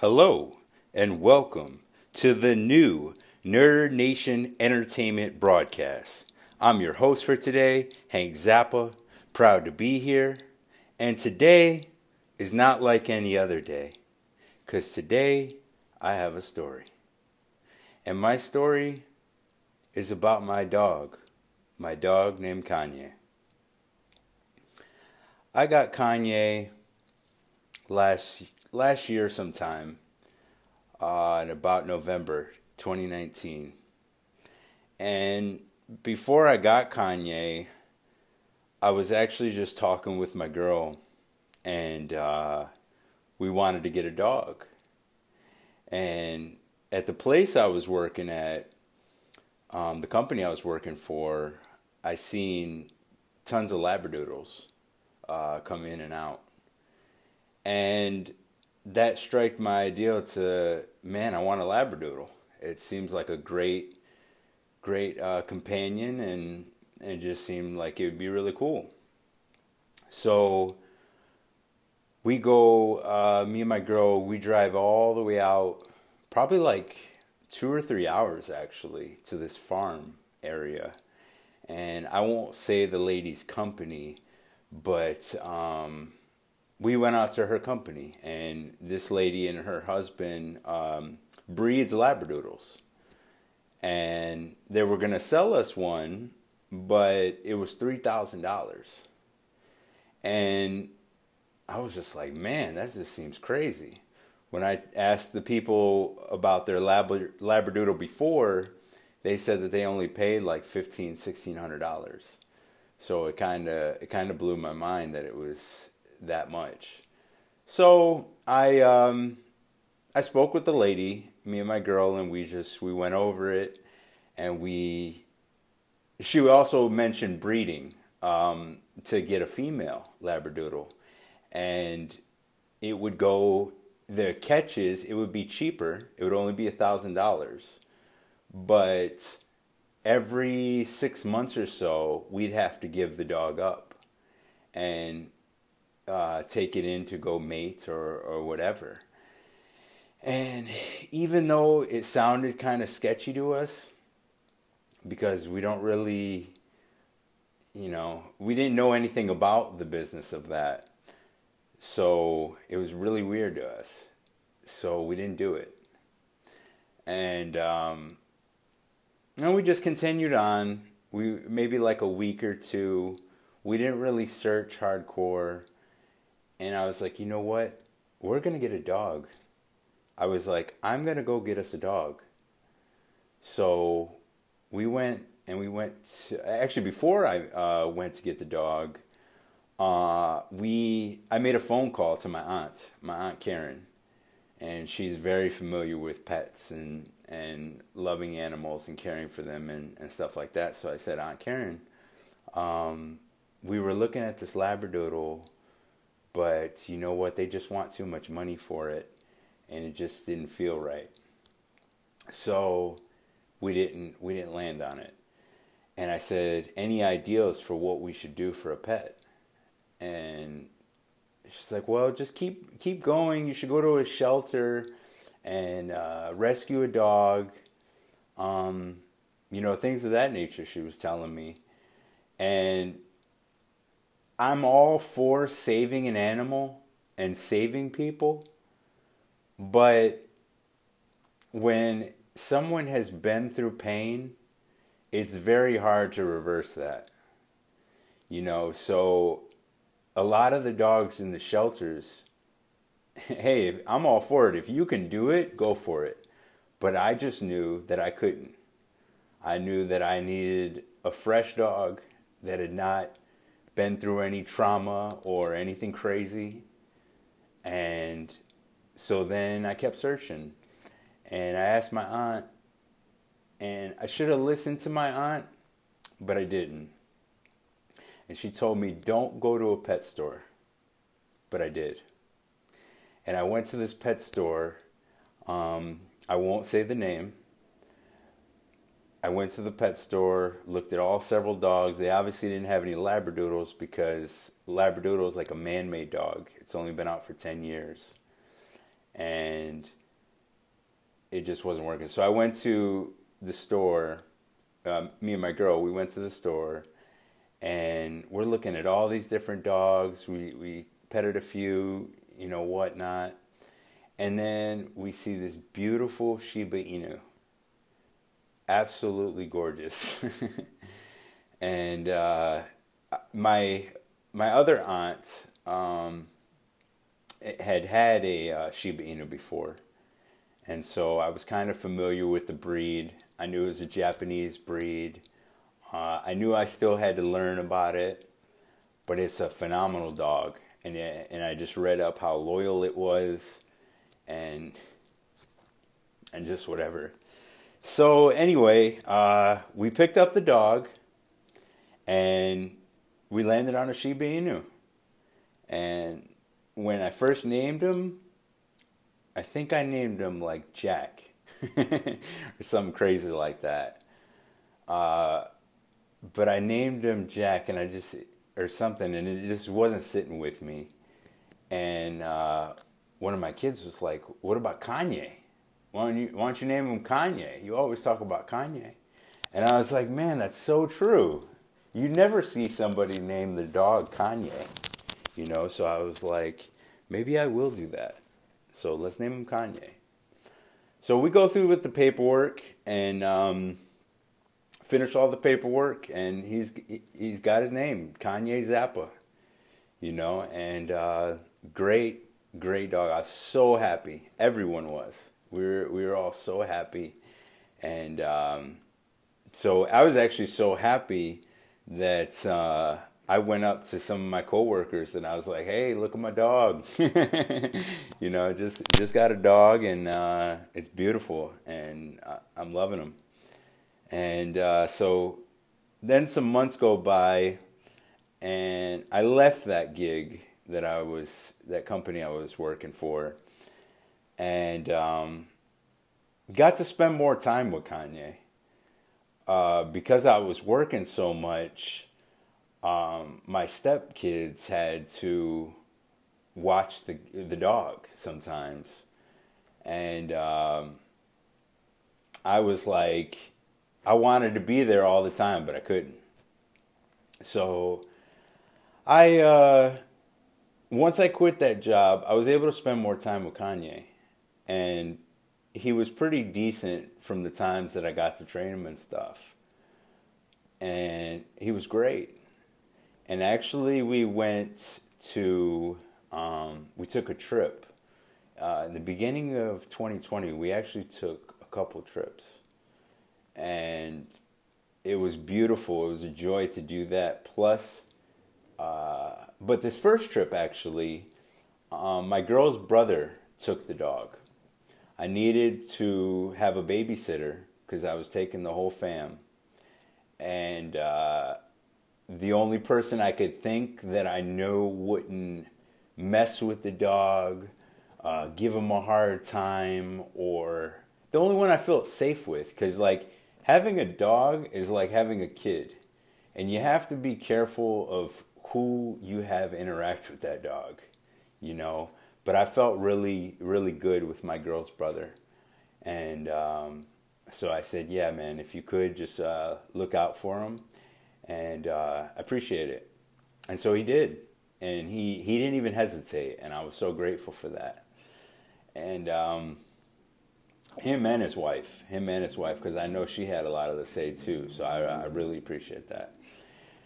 Hello, and welcome to the new Nerd Nation Entertainment broadcast. I'm your host for today, Hank Zappa, proud to be here. And today is not like any other day, because today I have a story. And my story is about my dog, my dog named Kanye. I got Kanye last last year sometime uh, in about November 2019. And before I got Kanye, I was actually just talking with my girl, and uh, we wanted to get a dog. And at the place I was working at, um, the company I was working for, I seen tons of Labradoodles uh, come in and out. And that struck my ideal to man, I want a labradoodle. It seems like a great, great uh, companion, and it just seemed like it would be really cool. So we go, uh, me and my girl, we drive all the way out, probably like two or three hours actually, to this farm area. And I won't say the lady's company, but um, we went out to her company, and this lady and her husband um, breeds labradoodles, and they were gonna sell us one, but it was three thousand dollars, and I was just like, man, that just seems crazy. When I asked the people about their lab- labradoodle before, they said that they only paid like fifteen, sixteen hundred dollars. So it kind of it kind of blew my mind that it was that much. So I um, I spoke with the lady, me and my girl, and we just we went over it, and we. She also mentioned breeding um, to get a female labradoodle, and it would go the catches. It would be cheaper. It would only be a thousand dollars, but every six months or so, we'd have to give the dog up, and uh, take it in to go mate or, or whatever. And even though it sounded kind of sketchy to us, because we don't really, you know, we didn't know anything about the business of that. So it was really weird to us. So we didn't do it. And, um, and we just continued on. We maybe like a week or two. We didn't really search hardcore and I was like, you know what? We're going to get a dog. I was like, I'm going to go get us a dog. So we went and we went to, actually before I uh, went to get the dog, uh, we I made a phone call to my aunt, my aunt Karen, and she's very familiar with pets and and loving animals and caring for them and, and stuff like that. So I said, Aunt Karen, um, we were looking at this Labradoodle but you know what? They just want too much money for it, and it just didn't feel right. So we didn't we didn't land on it. And I said, "Any ideas for what we should do for a pet?" And she's like, "Well, just keep keep going. You should go to a shelter and uh, rescue a dog." Um, you know, things of that nature. She was telling me, and I'm all for saving an animal and saving people, but when someone has been through pain, it's very hard to reverse that. You know, so a lot of the dogs in the shelters, hey, I'm all for it. If you can do it, go for it. But I just knew that I couldn't. I knew that I needed a fresh dog that had not been through any trauma or anything crazy. And so then I kept searching. And I asked my aunt, and I should have listened to my aunt, but I didn't. And she told me, don't go to a pet store. But I did. And I went to this pet store. Um, I won't say the name, I went to the pet store, looked at all several dogs. They obviously didn't have any Labradoodles because Labradoodle is like a man made dog. It's only been out for 10 years. and it just wasn't working. So I went to the store. Um, me and my girl, we went to the store, and we're looking at all these different dogs. We we petted a few, you know, whatnot, and then we see this beautiful Shiba Inu, absolutely gorgeous, and uh, my my other aunt um, had had a uh, Shiba Inu before and so I was kind of familiar with the breed. I knew it was a Japanese breed. Uh, I knew I still had to learn about it, but it's a phenomenal dog. And and I just read up how loyal it was, and and just whatever. So anyway, uh, we picked up the dog, and we landed on a Shiba Inu. And when I first named him, I think I named him like Jack or something crazy like that. Uh, but I named him Jack, and I just or something, and it just wasn't sitting with me. And uh, one of my kids was like, "What about Kanye? Why don't you Why don't you name him Kanye? You always talk about Kanye." And I was like, "Man, that's so true. You never see somebody name the dog Kanye." You know, so I was like, maybe I will do that. So let's name him Kanye. So we go through with the paperwork and um, finish all the paperwork, and he's he's got his name, Kanye Zappa. You know, and uh, great, great dog. I was so happy. Everyone was. We were we were all so happy, and um, so I was actually so happy that uh, I went up to some of my coworkers and I was like, "Hey, look at my dog." you know, just just got a dog and uh, it's beautiful and I'm loving him. And uh, so then some months go by and I left that gig that I was that company I was working for and um, got to spend more time with Kanye. Uh, because I was working so much, um, my stepkids had to watch the the dog sometimes, and um, I was like, I wanted to be there all the time, but I couldn't. So, I uh, once I quit that job, I was able to spend more time with Kanye, and he was pretty decent from the times that I got to train him and stuff. And he was great. And actually we went to um, we took a trip. Uh, in the beginning of 2020 we actually took a couple trips. And it was beautiful. It was a joy to do that. Plus uh, but this first trip actually um, my girl's brother took the dog i needed to have a babysitter because i was taking the whole fam and uh, the only person I could think that I know wouldn't mess with the dog, uh, give him a hard time, or the only one I felt safe with. Because, like, having a dog is like having a kid. And you have to be careful of who you have interact with that dog, you know. But I felt really, really good with my girl's brother. And um, so I said, yeah, man, if you could just uh, look out for him and uh, appreciate it. And so he did, and he he didn't even hesitate, and I was so grateful for that. And um, him and his wife, him and his wife, because I know she had a lot of the say too. So I, I really appreciate that.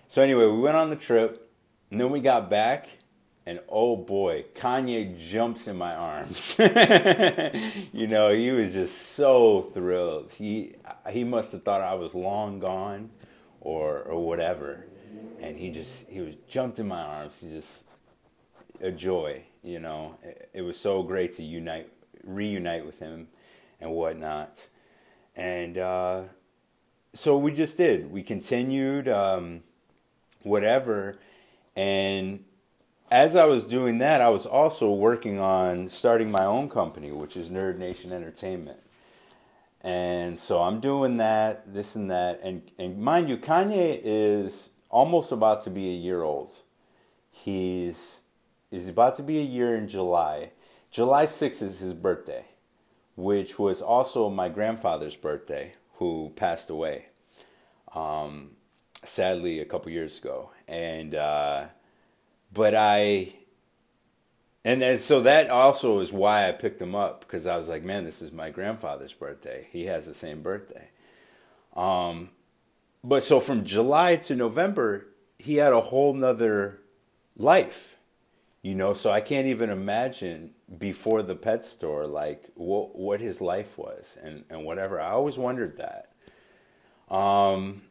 So anyway, we went on the trip, and then we got back, and oh boy, Kanye jumps in my arms. you know, he was just so thrilled. He he must have thought I was long gone or or whatever. And he just he was jumped in my arms. He just a joy, you know. It, it was so great to unite, reunite with him, and whatnot. And uh, so we just did. We continued, um, whatever. And as I was doing that, I was also working on starting my own company, which is Nerd Nation Entertainment. And so I'm doing that, this and that. And, and mind you, Kanye is almost about to be a year old. He's, he's about to be a year in July. July 6th is his birthday, which was also my grandfather's birthday, who passed away, um, sadly, a couple years ago. And, uh, but I, and, and so that also is why I picked him up because I was like, man, this is my grandfather's birthday. He has the same birthday. Um, but so from July to November, he had a whole nother life, you know. So I can't even imagine before the pet store, like what what his life was and and whatever. I always wondered that. Um,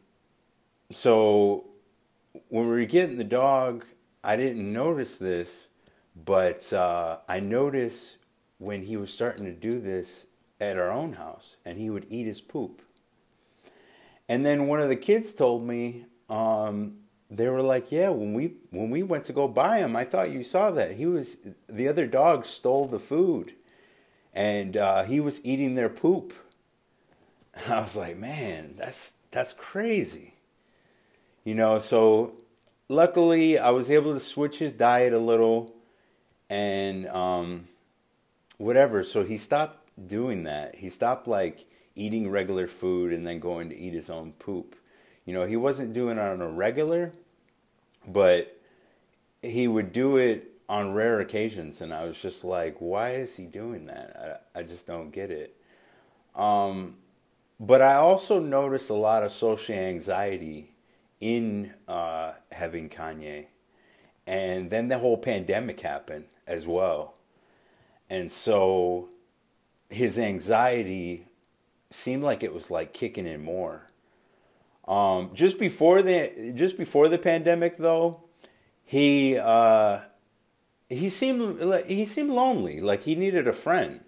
so when we were getting the dog, I didn't notice this but uh, I noticed when he was starting to do this at our own house, and he would eat his poop. And then one of the kids told me, um, they were like, "Yeah, when we when we went to go buy him, I thought you saw that he was the other dog stole the food, and uh, he was eating their poop." And I was like, "Man, that's that's crazy," you know. So luckily, I was able to switch his diet a little and um, whatever. So he stopped doing that. He stopped like eating regular food and then going to eat his own poop. You know, he wasn't doing it on a regular, but he would do it on rare occasions. And I was just like, why is he doing that? I, I just don't get it. Um, but I also noticed a lot of social anxiety in uh, having Kanye. And then the whole pandemic happened as well. And so his anxiety seemed like it was like kicking in more. Um, just before the just before the pandemic, though, he uh, he seemed he seemed lonely, like he needed a friend.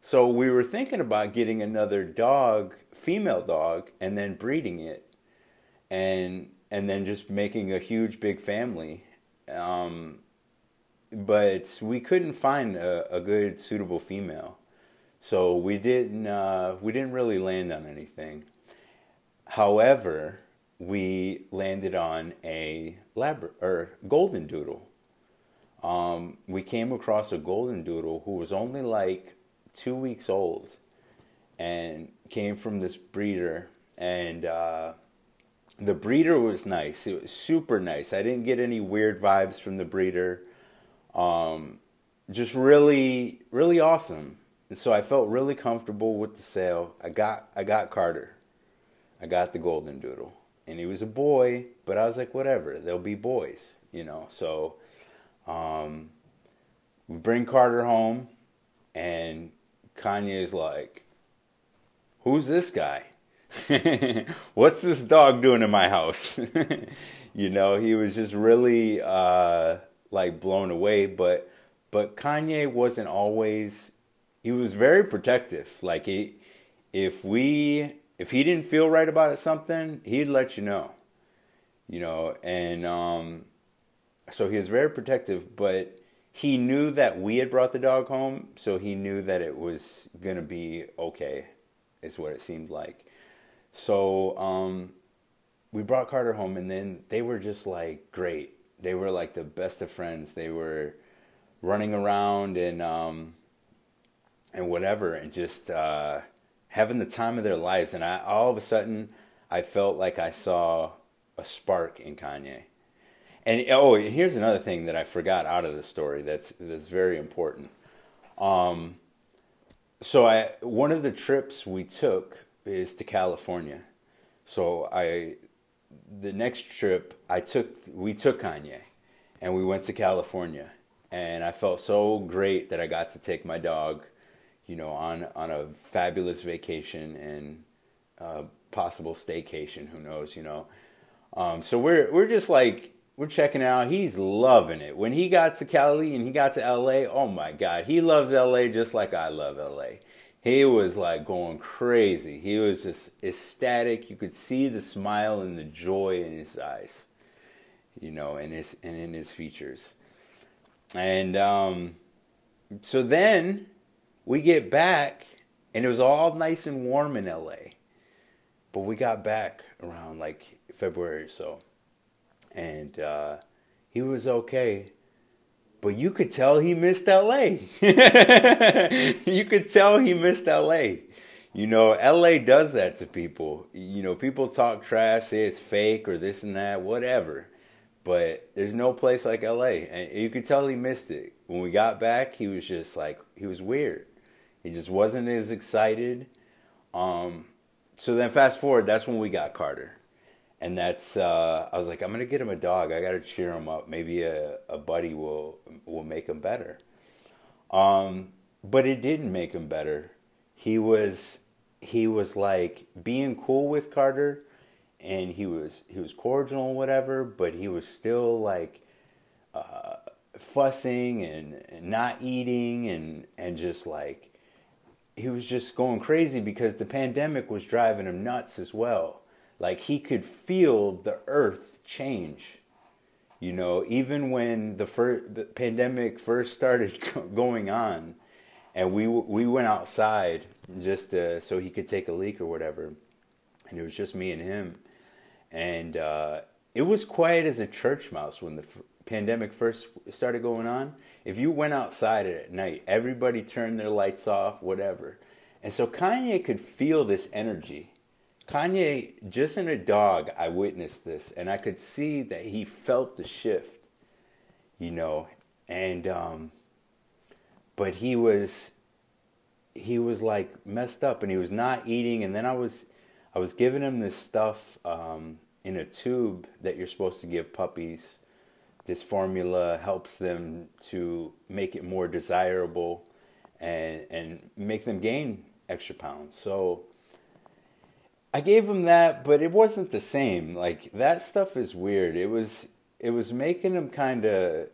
So we were thinking about getting another dog, female dog, and then breeding it, and and then just making a huge big family. Um, but we couldn't find a, a good suitable female, so we didn't uh, we didn't really land on anything. However, we landed on a lab or golden doodle. Um, we came across a golden doodle who was only like two weeks old, and came from this breeder and. Uh, the breeder was nice. It was super nice. I didn't get any weird vibes from the breeder. Um, just really, really awesome. And so I felt really comfortable with the sale. I got, I got Carter. I got the golden doodle, and he was a boy. But I was like, whatever. They'll be boys, you know. So, um, we bring Carter home, and Kanye is like, "Who's this guy? What's this dog doing in my house?" you know, he was just really. Uh, like blown away, but but Kanye wasn't always he was very protective. Like he if we if he didn't feel right about it, something, he'd let you know. You know, and um so he was very protective, but he knew that we had brought the dog home, so he knew that it was gonna be okay, is what it seemed like. So um, we brought Carter home, and then they were just like great they were like the best of friends. They were running around and um, and whatever, and just uh, having the time of their lives. And I all of a sudden, I felt like I saw a spark in Kanye. And oh, here's another thing that I forgot out of the story. That's that's very important. Um, so I one of the trips we took is to California. So I the next trip I took we took Kanye and we went to California and I felt so great that I got to take my dog, you know, on on a fabulous vacation and uh, possible staycation. Who knows, you know? Um, so we're we're just like we're checking out. He's loving it. When he got to Cali and he got to LA, oh my God, he loves LA just like I love LA he was like going crazy. He was just ecstatic. You could see the smile and the joy in his eyes, you know, and his and in his features. And um, so then we get back, and it was all nice and warm in LA. But we got back around like February or so, and uh, he was okay. But you could tell he missed LA. you could tell he missed LA. You know, LA does that to people. You know, people talk trash, say it's fake or this and that, whatever. But there's no place like LA. And you could tell he missed it. When we got back, he was just like, he was weird. He just wasn't as excited. Um, so then fast forward, that's when we got Carter and that's uh, I was like, I'm gonna get him a dog. I gotta cheer him up. Maybe a, a buddy will will make him better. Um, but it didn't make him better. He was he was like being cool with Carter, and he was he was cordial and whatever. But he was still like uh, fussing and, and not eating and and just like he was just going crazy because the pandemic was driving him nuts as well like he could feel the earth change. You know, even when the first the pandemic first started going on, and we we went outside just to, so he could take a leak or whatever, and it was just me and him, and uh, it was quiet as a church mouse when the f- pandemic first started going on. If you went outside at night, everybody turned their lights off, whatever, and so Kanye could feel this energy Kanye, just in a dog, I witnessed this, and I could see that he felt the shift, you know, and um, but he was he was like messed up, and he was not eating, and then I was I was giving him this stuff um, in a tube that you're supposed to give puppies. This formula helps them to make it more desirable and and make them gain extra pounds. So I gave him that, but it wasn't the same. Like that stuff is weird. It was it was making him kind of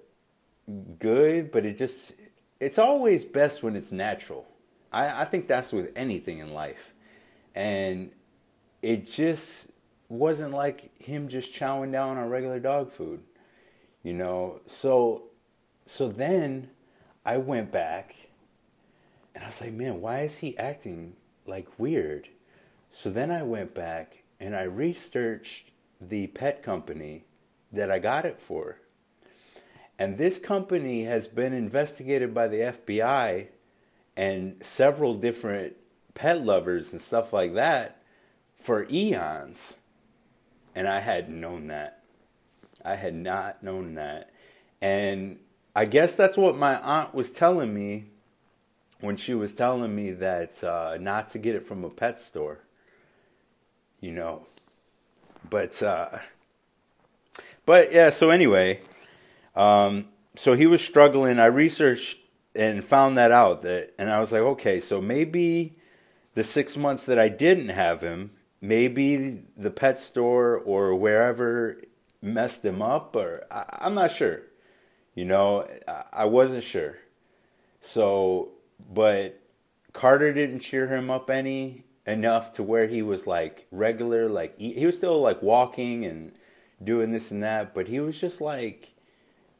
good, but it just it's always best when it's natural. I, I think that's with anything in life, and it just wasn't like him just chowing down on regular dog food, you know. So so then I went back, and I was like, man, why is he acting like weird? So then I went back and I researched the pet company that I got it for. And this company has been investigated by the FBI and several different pet lovers and stuff like that for eons. And I hadn't known that. I had not known that. And I guess that's what my aunt was telling me when she was telling me that uh, not to get it from a pet store you know. But uh, but yeah. So anyway, um, so he was struggling. I researched and found that out that, and I was like, okay, so maybe the six months that I didn't have him, maybe the pet store or wherever messed him up, or I, I'm not sure. You know, I, I wasn't sure. So, but Carter didn't cheer him up any enough to where he was like regular, like he was still like walking and doing this and that, but he was just like,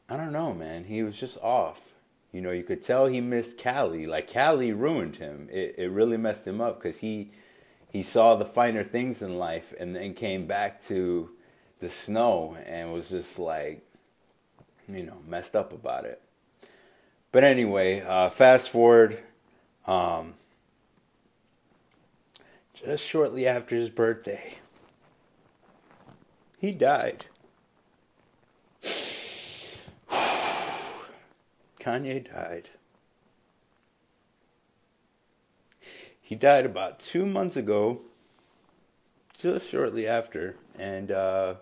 I don't know, man. He was just off. You know, you could tell he missed Cali. Like Cali ruined him. It it really messed him up because he he saw the finer things in life and then came back to the snow and was just like, you know, messed up about it. But anyway, uh, fast forward. Um, just shortly after his birthday, he died. Kanye died. He died about two months ago, just shortly after, and uh,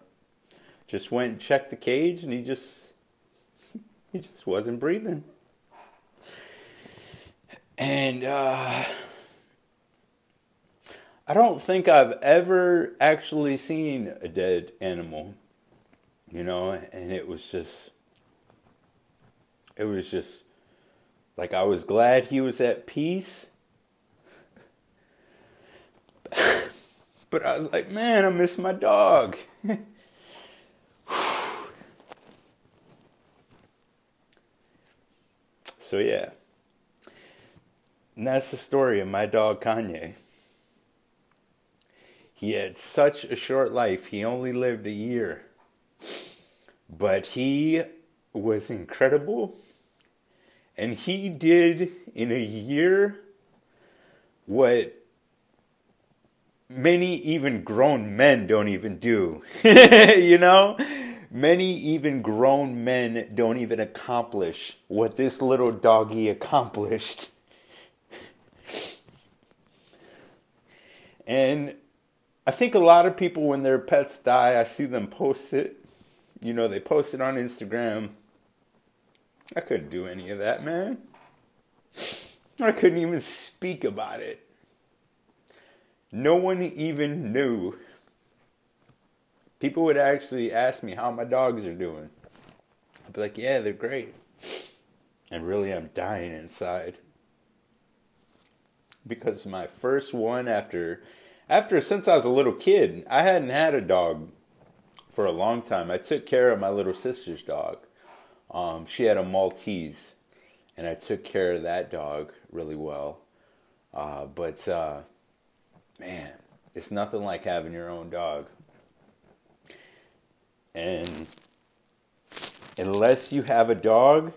just went and checked the cage, and he just he just wasn't breathing. And uh, I don't think I've ever actually seen a dead animal, you know, and it was just, it was just like I was glad he was at peace. but I was like, man, I miss my dog. so, yeah. And that's the story of my dog Kanye. He had such a short life. He only lived a year. But he was incredible. And he did in a year what many even grown men don't even do. you know? Many even grown men don't even accomplish what this little doggy accomplished. And I think a lot of people, when their pets die, I see them post it. You know, they post it on Instagram. I couldn't do any of that, man. I couldn't even speak about it. No one even knew. People would actually ask me how my dogs are doing. I'd be like, yeah, they're great. And really, I'm dying inside. Because my first one after after since I was a little kid, I hadn't had a dog for a long time. I took care of my little sister's dog. Um, she had a Maltese, and I took care of that dog really well. Uh, but uh, man, it's nothing like having your own dog. And unless you have a dog,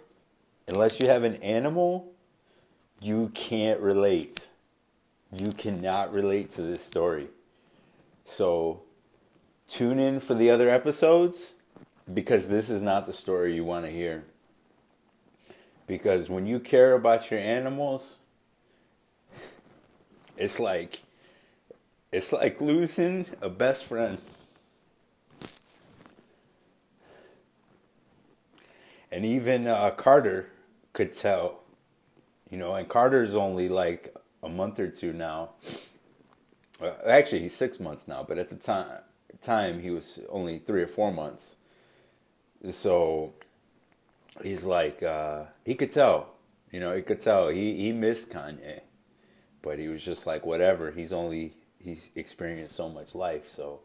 unless you have an animal, you can't relate you cannot relate to this story. So tune in for the other episodes because this is not the story you want to hear. Because when you care about your animals, it's like it's like losing a best friend. And even uh, Carter could tell, you know, and Carter's only like a month or two now. Uh, actually, he's six months now, but at the time, time he was only three or four months. So he's like, uh, he could tell, you know, he could tell he he missed Kanye, but he was just like, whatever. He's only he's experienced so much life, so.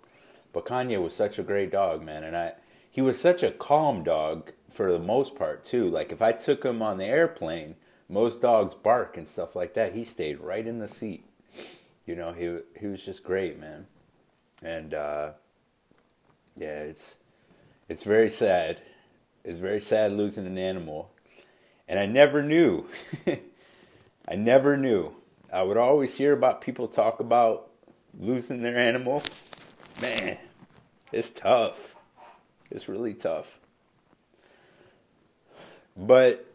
But Kanye was such a great dog, man, and I he was such a calm dog for the most part too. Like if I took him on the airplane most dogs bark and stuff like that. He stayed right in the seat. You know, he he was just great, man. And uh, yeah, it's it's very sad. It's very sad losing an animal. And I never knew. I never knew. I would always hear about people talk about losing their animal. Man, it's tough. It's really tough. But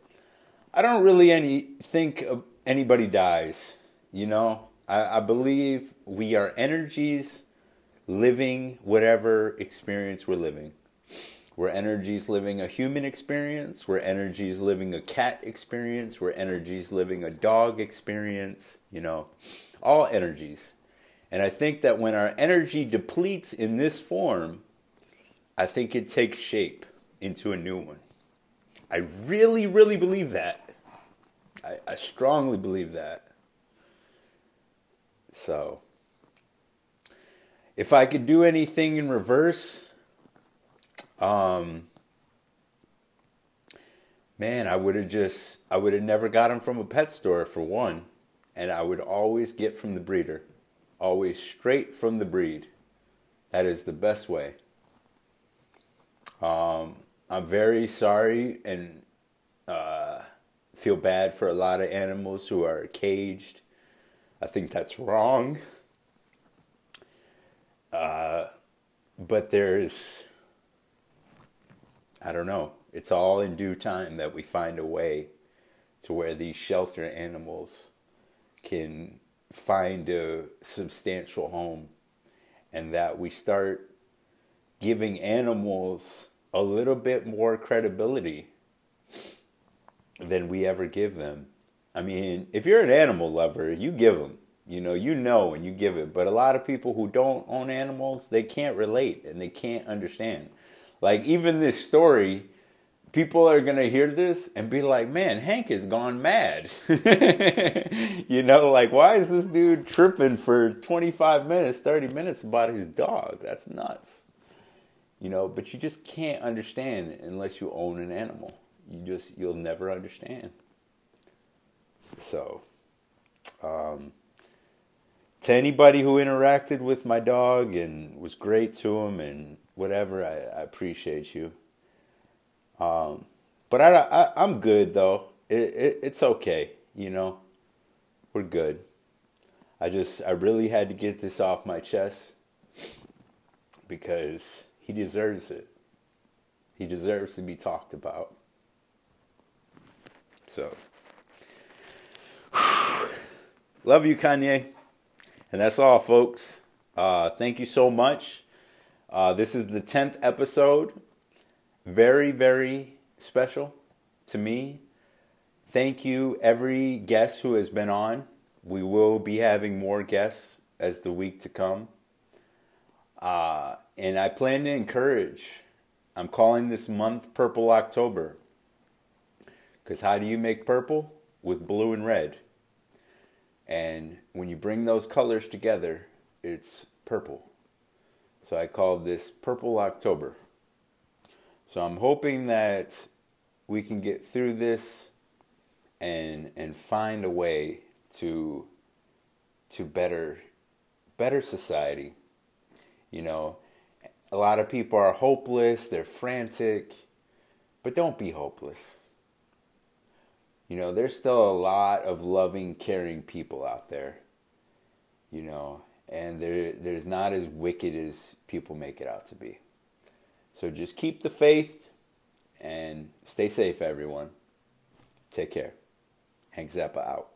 I don't really any think anybody dies. You know, I, I believe we are energies living whatever experience we're living. We're energies living a human experience. We're energies living a cat experience. We're energies living a dog experience. You know, all energies. And I think that when our energy depletes in this form, I think it takes shape into a new one. I really, really believe that. I, I strongly believe that. So, if I could do anything in reverse, um, man, I would have just, I would have never got them from a pet store for one. And I would always get from the breeder, always straight from the breed. That is the best way. Um, I'm very sorry and uh, feel bad for a lot of animals who are caged. I think that's wrong. Uh, but there's, I don't know, it's all in due time that we find a way to where these shelter animals can find a substantial home and that we start giving animals a little bit more credibility than we ever give them. I mean, if you're an animal lover, you give them. You know, you know and you give it. But a lot of people who don't own animals, they can't relate and they can't understand. Like even this story, people are going to hear this and be like, "Man, Hank has gone mad." you know, like why is this dude tripping for 25 minutes, 30 minutes about his dog? That's nuts. You know, but you just can't understand unless you own an animal you just you'll never understand. So, um, to anybody who interacted with my dog and was great to him and whatever, I, I appreciate you. Um, but I, I I'm good though. it, it it's okay. You know, we're good. I just I really had to get this off my chest because he deserves it. He deserves to be talked about. So, love you, Kanye. And that's all, folks. Uh, thank you so much. Uh, this is the 10th episode. Very, very special to me. Thank you, every guest who has been on. We will be having more guests as the week to come. Uh, and I plan to encourage, I'm calling this month Purple October. Because how do you make purple? With blue and red. And when you bring those colors together, it's purple. So I called this Purple October. So I'm hoping that we can get through this and and find a way to to better better society. You know, a lot of people are hopeless, they're frantic, but don't be hopeless. You know, there's still a lot of loving, caring people out there. You know, and there there's not as wicked as people make it out to be. So just keep the faith and stay safe everyone. Take care. Hank Zappa out.